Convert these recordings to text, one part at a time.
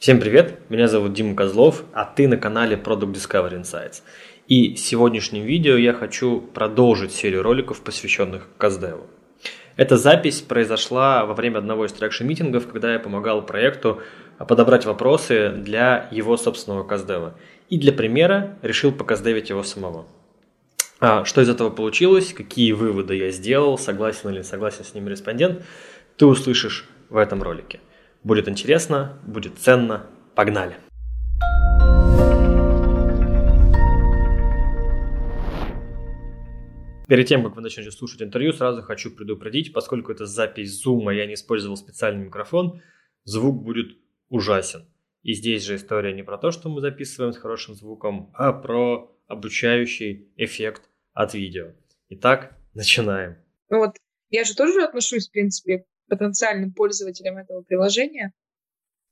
Всем привет, меня зовут Дима Козлов, а ты на канале Product Discovery Insights. И в сегодняшнем видео я хочу продолжить серию роликов, посвященных CustDev у. Эта запись произошла во время одного из traction meeting ов, когда я помогал проекту подобрать вопросы для его собственного CustDev а. И для примера решил покастдевить его самого. А что из этого получилось, какие выводы я сделал, согласен или не согласен с ним респондент, ты услышишь в этом ролике. Будет интересно, будет ценно. Погнали! Перед тем, как вы начнете слушать интервью, сразу хочу предупредить, поскольку это запись Zoom, я не использовал специальный микрофон, звук будет ужасен. И здесь же история не про то, что мы записываем с хорошим звуком, а про обучающий эффект от видео. Итак, начинаем. Ну вот, я же тоже отношусь, в принципе, потенциальным пользователям этого приложения,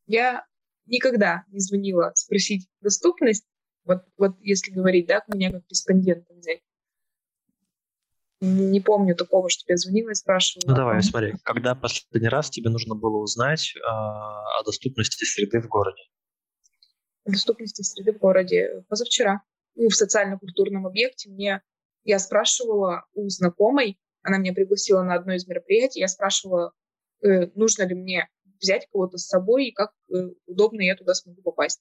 я никогда не звонила спросить доступность, вот, вот если говорить, да, меня как респондента взять. Не помню такого, что я звонила и спрашивала. Ну давай, смотри, когда последний раз тебе нужно было узнать э, о доступности среды в городе? О доступности среды в городе позавчера. Ну, в социально-культурном объекте мне я спрашивала у знакомой, она меня пригласила на одно из мероприятий, я спрашивала, нужно ли мне взять кого-то с собой и как э, удобно я туда смогу попасть.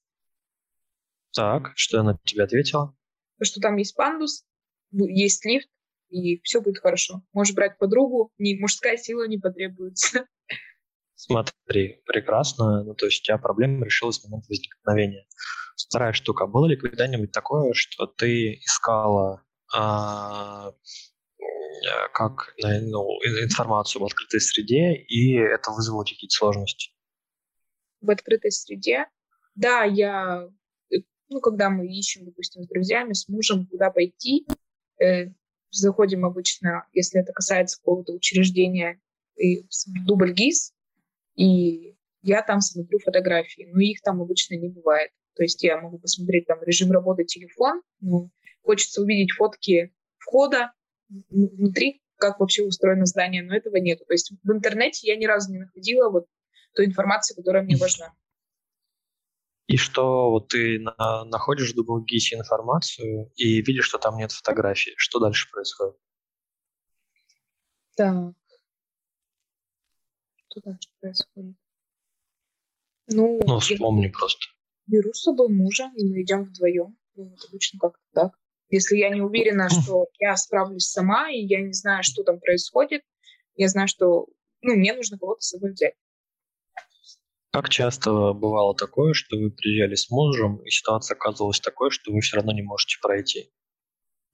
Так, что она тебе ответила? Что там есть пандус, есть лифт, и все будет хорошо. Можешь брать подругу, не, мужская сила не потребуется. Смотри, прекрасно. Ну, то есть у тебя проблема решилась в момент возникновения. Вторая штука. Было ли когда-нибудь такое, что ты искала а, Э, как ну, информацию в открытой среде, и это вызвало какие-то сложности? В открытой среде, да, я, э, ну, когда мы ищем, допустим, с друзьями, с мужем, куда пойти, э, заходим обычно, если это касается какого-то учреждения, и в дубль ГИС, и я там смотрю фотографии, но их там обычно не бывает. То есть я могу посмотреть там режим работы телефон, но хочется увидеть фотки входа, внутри, как вообще устроено здание, но этого нету. То есть в интернете я ни разу не находила вот той информации, которая мне важна. И что вот ты на, находишь в Дублгисе информацию и видишь, что там нет фотографий. Что дальше происходит? Так. Что дальше происходит? Ну, ну вспомни просто. Беру с собой мужа, и мы идем вдвоем. Ну, вот обычно как-то так. Если я не уверена, что я справлюсь сама, и я не знаю, что там происходит, я знаю, что ну, мне нужно кого-то с собой взять. Как часто бывало такое, что вы приезжали с мужем, и ситуация оказывалась такой, что вы все равно не можете пройти?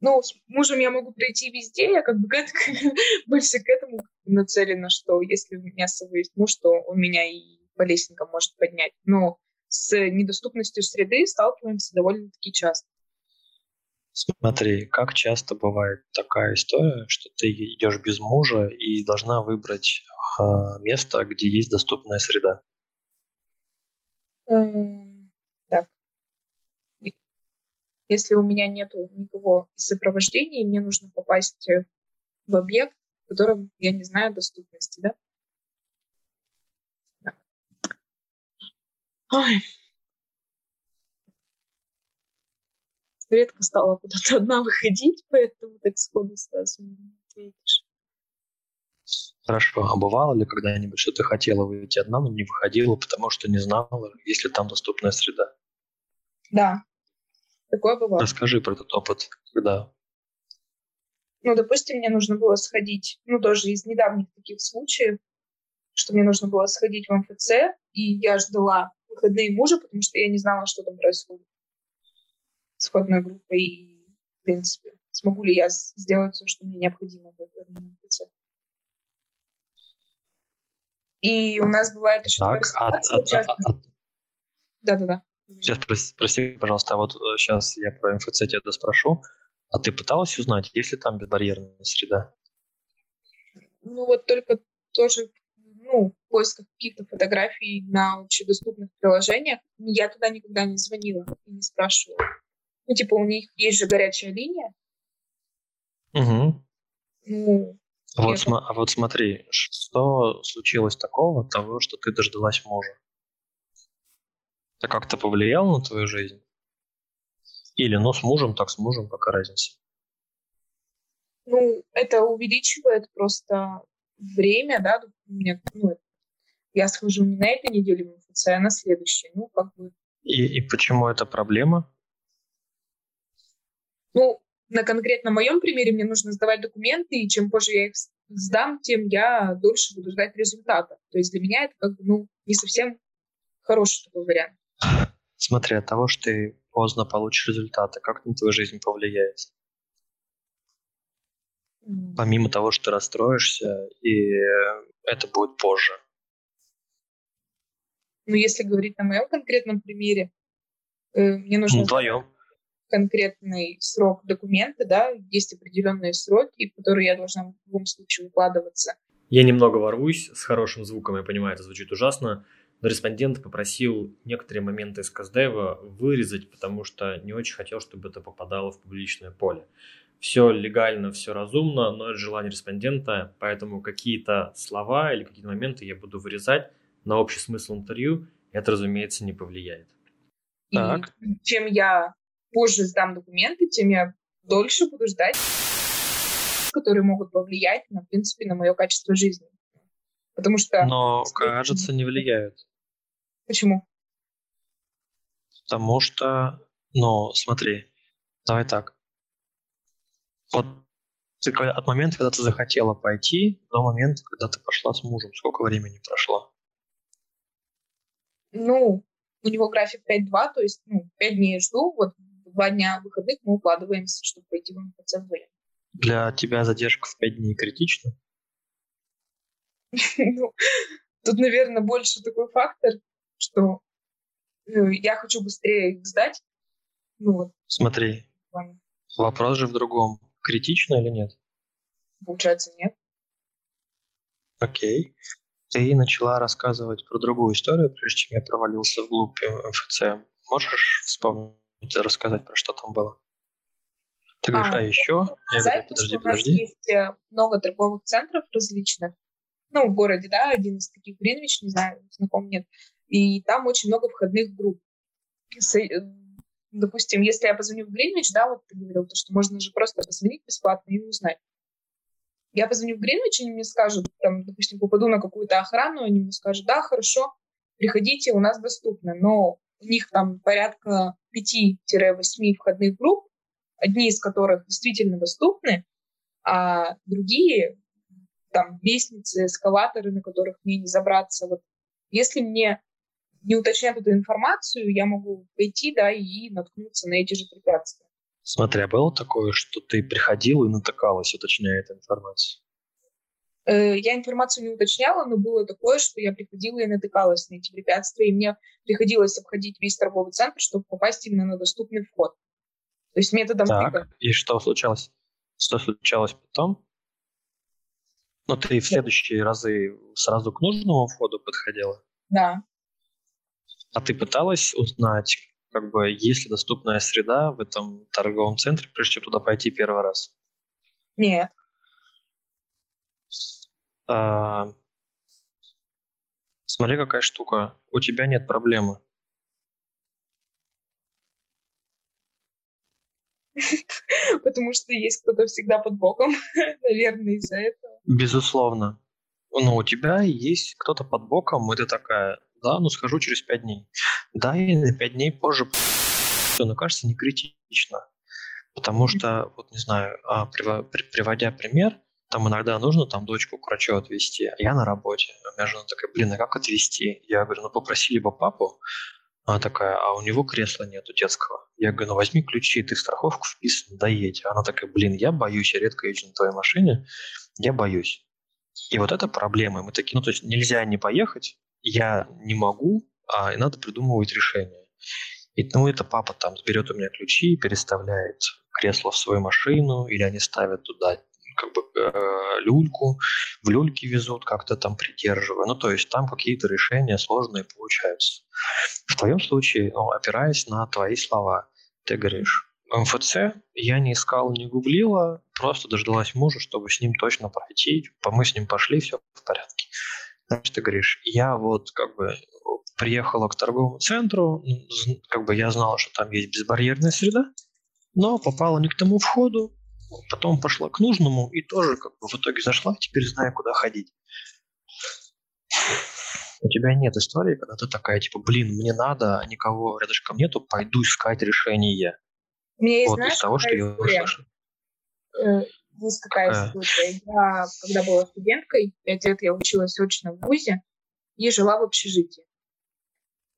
Ну, с мужем я могу пройти везде, я как бы к этому, больше к этому нацелена, что если у меня с собой есть муж, то он меня и по лестникам может поднять. Но с недоступностью среды сталкиваемся довольно-таки часто. Смотри, как часто бывает такая история, что ты идешь без мужа и должна выбрать э, место, где есть доступная среда. Так. Если у меня нет никого из сопровождения, мне нужно попасть э, в объект, в котором я не знаю доступности, да? да. Ой. Редко стала куда-то одна выходить, поэтому так сходу сразу не ответишь. Хорошо. А бывало ли когда-нибудь, что ты хотела выйти одна, но не выходила, потому что не знала, есть ли там доступная среда? Да, такое бывало. Расскажи про этот опыт, когда... Ну, допустим, мне нужно было сходить, ну, тоже из недавних таких случаев, что мне нужно было сходить в МФЦ, и я ждала выходные мужа, потому что я не знала, что там происходит сходной группой и, в принципе, смогу ли я сделать все, что мне необходимо в этом лице. И у нас бывает еще так, а, а, а, а, Да-да-да. Сейчас, прости, прости, пожалуйста, а вот сейчас э, я про МФЦ тебя спрошу. А ты пыталась узнать, есть ли там безбарьерная среда? Ну вот только тоже ну, в поисках каких-то фотографий на общедоступных приложениях. Я туда никогда не звонила и не спрашивала. Ну, типа, у них есть же горячая линия. Угу. Ну, а вот, см- а вот смотри, что случилось такого, того, что ты дождалась мужа? Это как-то повлияло на твою жизнь? Или, ну, с мужем, так с мужем, какая разница? Ну, это увеличивает просто время, да, у меня, ну, я схожу не на этой неделе в МФЦ, а на следующей, ну, как бы. И, и почему это проблема? Ну, на конкретно моем примере мне нужно сдавать документы, и чем позже я их сдам, тем я дольше буду ждать результата. То есть для меня это как бы, ну, не совсем хороший такой вариант. Смотри, от того, что ты поздно получишь результаты, как на твою жизнь повлияет? Mm. Помимо того, что ты расстроишься, и это будет позже. Ну, если говорить на моем конкретном примере, э, мне нужно... На твоем конкретный срок документа, да, есть определенные сроки, в которые я должна в любом случае укладываться. Я немного ворвусь с хорошим звуком, я понимаю, это звучит ужасно, но респондент попросил некоторые моменты из Каздева вырезать, потому что не очень хотел, чтобы это попадало в публичное поле. Все легально, все разумно, но это желание респондента, поэтому какие-то слова или какие-то моменты я буду вырезать на общий смысл интервью, это, разумеется, не повлияет. Так. И чем я позже сдам документы, тем я дольше буду ждать, которые могут повлиять, на, в принципе, на мое качество жизни. Потому что... Но, кажется, не влияют. Почему? Потому что, ну, смотри, давай так. Вот ты, от момента, когда ты захотела пойти, до момента, когда ты пошла с мужем, сколько времени прошло? Ну, у него график 5-2, то есть ну, 5 дней жду, вот два дня выходных мы укладываемся, чтобы пойти в МФЦ вдвоем. Для тебя задержка в пять дней критична? ну, тут, наверное, больше такой фактор, что э, я хочу быстрее их сдать. Ну, вот. Смотри, вопрос же в другом. Критично или нет? Получается, нет. Окей. Ты начала рассказывать про другую историю, прежде чем я провалился вглубь МФЦ. Можешь вспомнить рассказать, про что там было? Ты говоришь, а, а еще? Я говорю, подожди, подожди. У нас есть э, много торговых центров различных. Ну, в городе, да, один из таких Гринвич, не знаю, знаком нет. И там очень много входных групп. Э, допустим, если я позвоню в Гринвич, да, вот ты говорил, то, что можно же просто позвонить бесплатно и узнать. Я позвоню в Гринвич, они мне скажут, там, допустим, попаду на какую-то охрану, они мне скажут, да, хорошо, приходите, у нас доступно. Но у них там порядка 5-8 входных групп, одни из которых действительно доступны, а другие там лестницы, эскалаторы, на которых мне не забраться. Вот если мне не уточнят эту информацию, я могу пойти, да, и наткнуться на эти же препятствия. Смотри, а было такое, что ты приходил и натыкалась, уточняя эту информацию? Э, я информацию не уточняла, но было такое, что я приходила и натыкалась на эти препятствия, и мне приходилось обходить весь торговый центр, чтобы попасть именно на доступный вход. То есть методом так, тыка. И что случалось? Что случалось потом? Ну, ты в следующие разы сразу к нужному входу подходила? Да. А ты пыталась узнать, как бы, есть ли доступная среда в этом торговом центре, прежде чем туда пойти первый раз? Нет. А, смотри, какая штука. У тебя нет проблемы. Потому что есть кто-то всегда под боком, наверное, из-за этого. Безусловно. Но у тебя есть кто-то под боком, и ты такая, да, ну схожу через пять дней. Да, и на пять дней позже все, но кажется не критично. Потому что, вот не знаю, а, приводя пример, там иногда нужно там дочку к врачу отвезти, а я на работе. У меня жена такая, блин, а как отвезти? Я говорю, ну попроси либо папу, она такая, а у него кресла нету детского. Я говорю, ну возьми ключи, ты в страховку вписан, доедь. Она такая, блин, я боюсь, я редко езжу на твоей машине, я боюсь. И вот это проблема. Мы такие, ну то есть нельзя не поехать, я не могу, а и надо придумывать решение. И ну это папа там берет у меня ключи, переставляет кресло в свою машину, или они ставят туда как бы э, люльку, в люльке везут, как-то там придерживая. Ну, то есть там какие-то решения сложные получаются. В твоем случае, ну, опираясь на твои слова, ты говоришь, МФЦ я не искал, не гуглила, просто дождалась мужа, чтобы с ним точно пройти. Мы с ним пошли, все в порядке. Значит, ты говоришь, я вот как бы приехала к торговому центру, как бы я знала, что там есть безбарьерная среда, но попала не к тому входу, потом пошла к нужному и тоже как бы в итоге зашла, теперь знаю, куда ходить. У тебя нет истории, когда ты такая, типа, блин, мне надо, а никого рядышком нету, пойду искать решение. У меня есть, вот знаешь, из того, что я услышал. Э, есть такая Какая? история. Я, когда была студенткой, пять лет я училась очно в ВУЗе и жила в общежитии.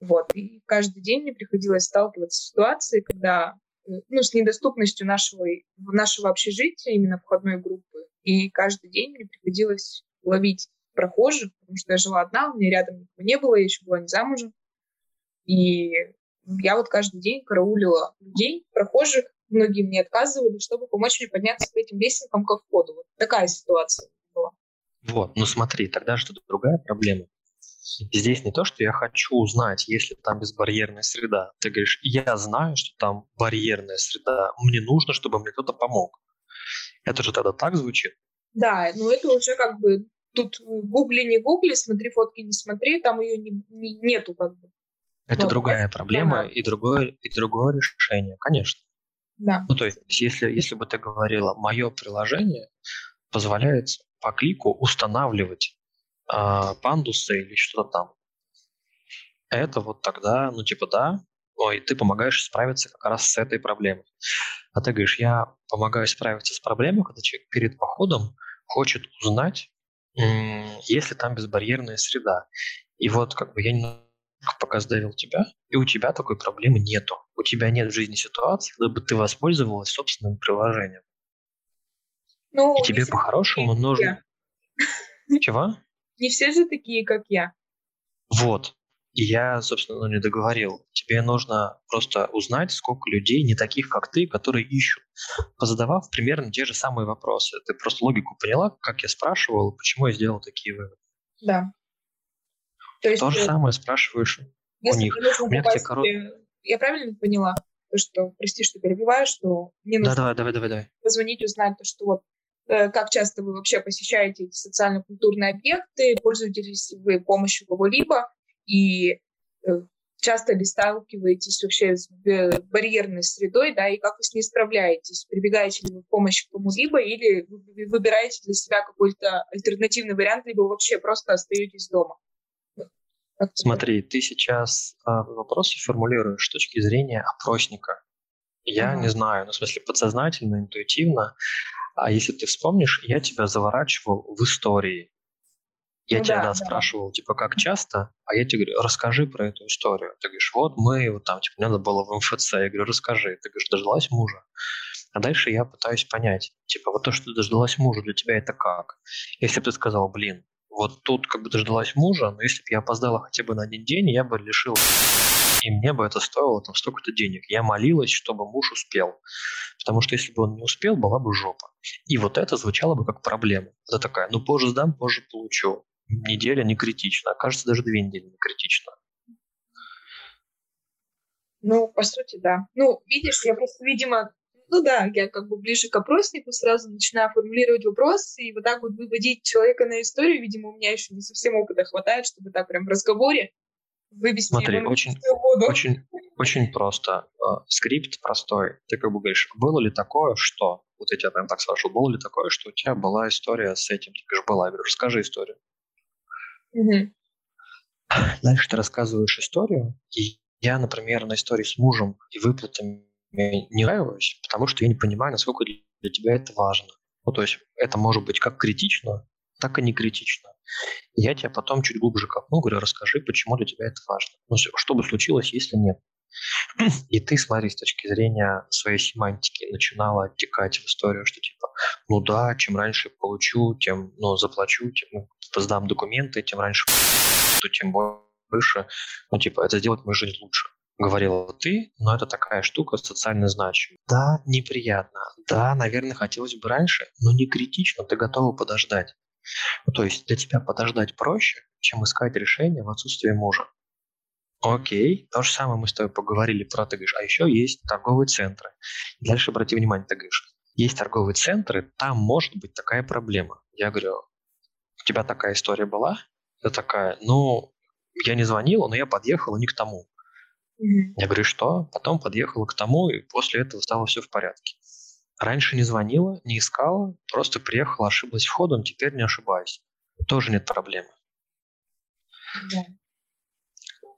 Вот. И каждый день мне приходилось сталкиваться с ситуацией, когда ну, с недоступностью нашего, нашего общежития, именно входной группы. И каждый день мне приходилось ловить прохожих, потому что я жила одна, у меня рядом никого не было, я еще была не замужем. И я вот каждый день караулила людей, прохожих, многие мне отказывали, чтобы помочь мне подняться по этим лестницам ко входу. Вот такая ситуация была. Вот, ну смотри, тогда что-то другая проблема. Здесь не то, что я хочу узнать, есть ли там безбарьерная среда. Ты говоришь, я знаю, что там барьерная среда, мне нужно, чтобы мне кто-то помог. Это же тогда так звучит? Да, но это уже как бы тут гугли, не гугли, смотри фотки, не смотри, там ее не, не, нету как бы. Это Вот, другая проблема и другое, и другое решение, конечно. Да. Ну, то есть, если, если бы ты говорила, мое приложение позволяет по клику устанавливать пандусы или что-то там, это вот тогда, ну, типа, да, ой, ты помогаешь справиться как раз с этой проблемой. А ты говоришь, я помогаю справиться с проблемой, когда человек перед походом хочет узнать, есть ли там безбарьерная среда. И вот как бы я немного пока сдавил тебя, и у тебя такой проблемы нету. У тебя нет в жизни ситуации, когда бы ты воспользовалась собственным приложением. Ну, И тебе по-хорошему нужно... Чего? Не все же такие, как я. Вот. И я, собственно, ну, не договорил. Тебе нужно просто узнать, сколько людей не таких, как ты, которые ищут. Позадавав примерно те же самые вопросы. Ты просто логику поняла, как я спрашивал, почему я сделал такие выводы. Да. То есть, То же э, самое спрашиваешь если них. мне нужно У меня попасть, корот- э, Я правильно поняла? То, что, прости, что перебиваю, что мне Да, нужно давай, давай, давай, давай. позвонить, узнать, то, что вот как часто вы вообще посещаете эти социально-культурные объекты, пользуетесь ли вы помощью кого-либо, и э, часто ли сталкиваетесь вообще с бе- барьерной средой, да, и как вы с ней справляетесь? Прибегаете ли вы в помощь кому-либо, или вы вы выбираете для себя какой-то альтернативный вариант, либо вообще просто остаетесь дома? Смотри, ты сейчас а, вопросы формулируешь с точки зрения опросника. Я Ага. не знаю, ну, в смысле, подсознательно, интуитивно. А если ты вспомнишь, я тебя заворачивал в истории. Я Ну тебя да, да, спрашивал, типа, как часто, а я тебе говорю, расскажи про эту историю. Ты говоришь, вот мы, вот там, типа, надо было в МФЦ. Я говорю, расскажи. Ты говоришь, дождалась мужа. А дальше я пытаюсь понять, типа, вот то, что ты дождалась мужа, для тебя это как? Если бы ты сказал, блин, вот тут как бы дождалась мужа, но если бы я опоздала хотя бы на один день, я бы лишил и мне бы это стоило там столько-то денег. Я молилась, чтобы муж успел. Потому что если бы он не успел, была бы жопа. И вот это звучало бы как проблема. Это такая, ну позже сдам, позже получу. Неделя не критична. Кажется, даже две недели не критично. Ну, по сути, да. Ну, видишь, я просто, видимо, ну да, я как бы ближе к опроснику сразу начинаю формулировать вопросы и вот так вот выводить человека на историю. Видимо, у меня еще не совсем опыта хватает, чтобы так прям в разговоре вывести Смотри, его очень-. Очень, очень просто. Э, Скрипт простой. Ты как бы говоришь, было ли такое, что... Вот я тебя прям так спрашивал, было ли такое, что у тебя была история с этим? Ты говоришь, была. Я говорю, расскажи историю. Мгм. Дальше ты рассказываешь историю, и я, например, на истории с мужем и выплатами не нравилась, потому что я не понимаю, насколько для тебя это важно. Ну, то есть это может быть как критично, так и не критично. Я тебя потом чуть глубже копну, говорю, расскажи, почему для тебя это важно. Ну, что бы случилось, если нет. И ты, смотри, с точки зрения своей семантики начинала оттекать в историю, что типа, ну да, чем раньше получу, тем, ну, заплачу, тем ну, типа, сдам документы, тем раньше, тем больше, ну, типа, это сделать мою жизнь лучше. Говорила ты, но это такая штука социально значимая. Да, неприятно. Да, наверное, хотелось бы раньше, но не критично, ты готова подождать. Ну, то есть для тебя подождать проще, чем искать решение в отсутствии мужа. Окей, то же самое мы с тобой поговорили про, ты говоришь, а еще есть торговые центры. Дальше обрати внимание, ты говоришь, есть торговые центры, там может быть такая проблема. Я говорю, у тебя такая история была? Я такая, ну, я не звонила, но я подъехала не к тому. Мгм. Я говорю, что? Потом подъехала к тому, и после этого стало все в порядке. Раньше не звонила, не искала, просто приехала, ошиблась входом, теперь не ошибаюсь. Тоже нет проблемы. Да.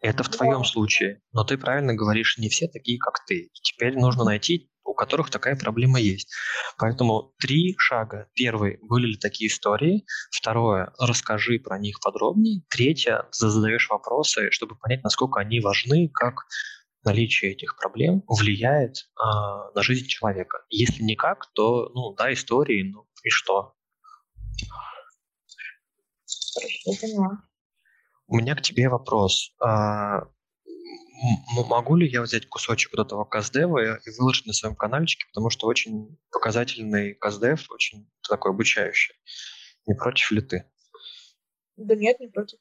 Это в Да. твоем случае, но ты правильно говоришь, не все такие, как ты. Теперь нужно найти, у которых такая проблема есть. Поэтому три шага. Первый, были ли такие истории? Второе, расскажи про них подробнее. Третье, задаешь вопросы, чтобы понять, насколько они важны, как наличие этих проблем влияет а, на жизнь человека. Если никак, то, ну, да, истории, ну и что? Хорошо, поняла. У меня к тебе вопрос. А, могу ли я взять кусочек вот этого каздева и выложить на своем каналчике, потому что очень показательный каздев, очень такой обучающий. Не против ли ты? Да нет, не против.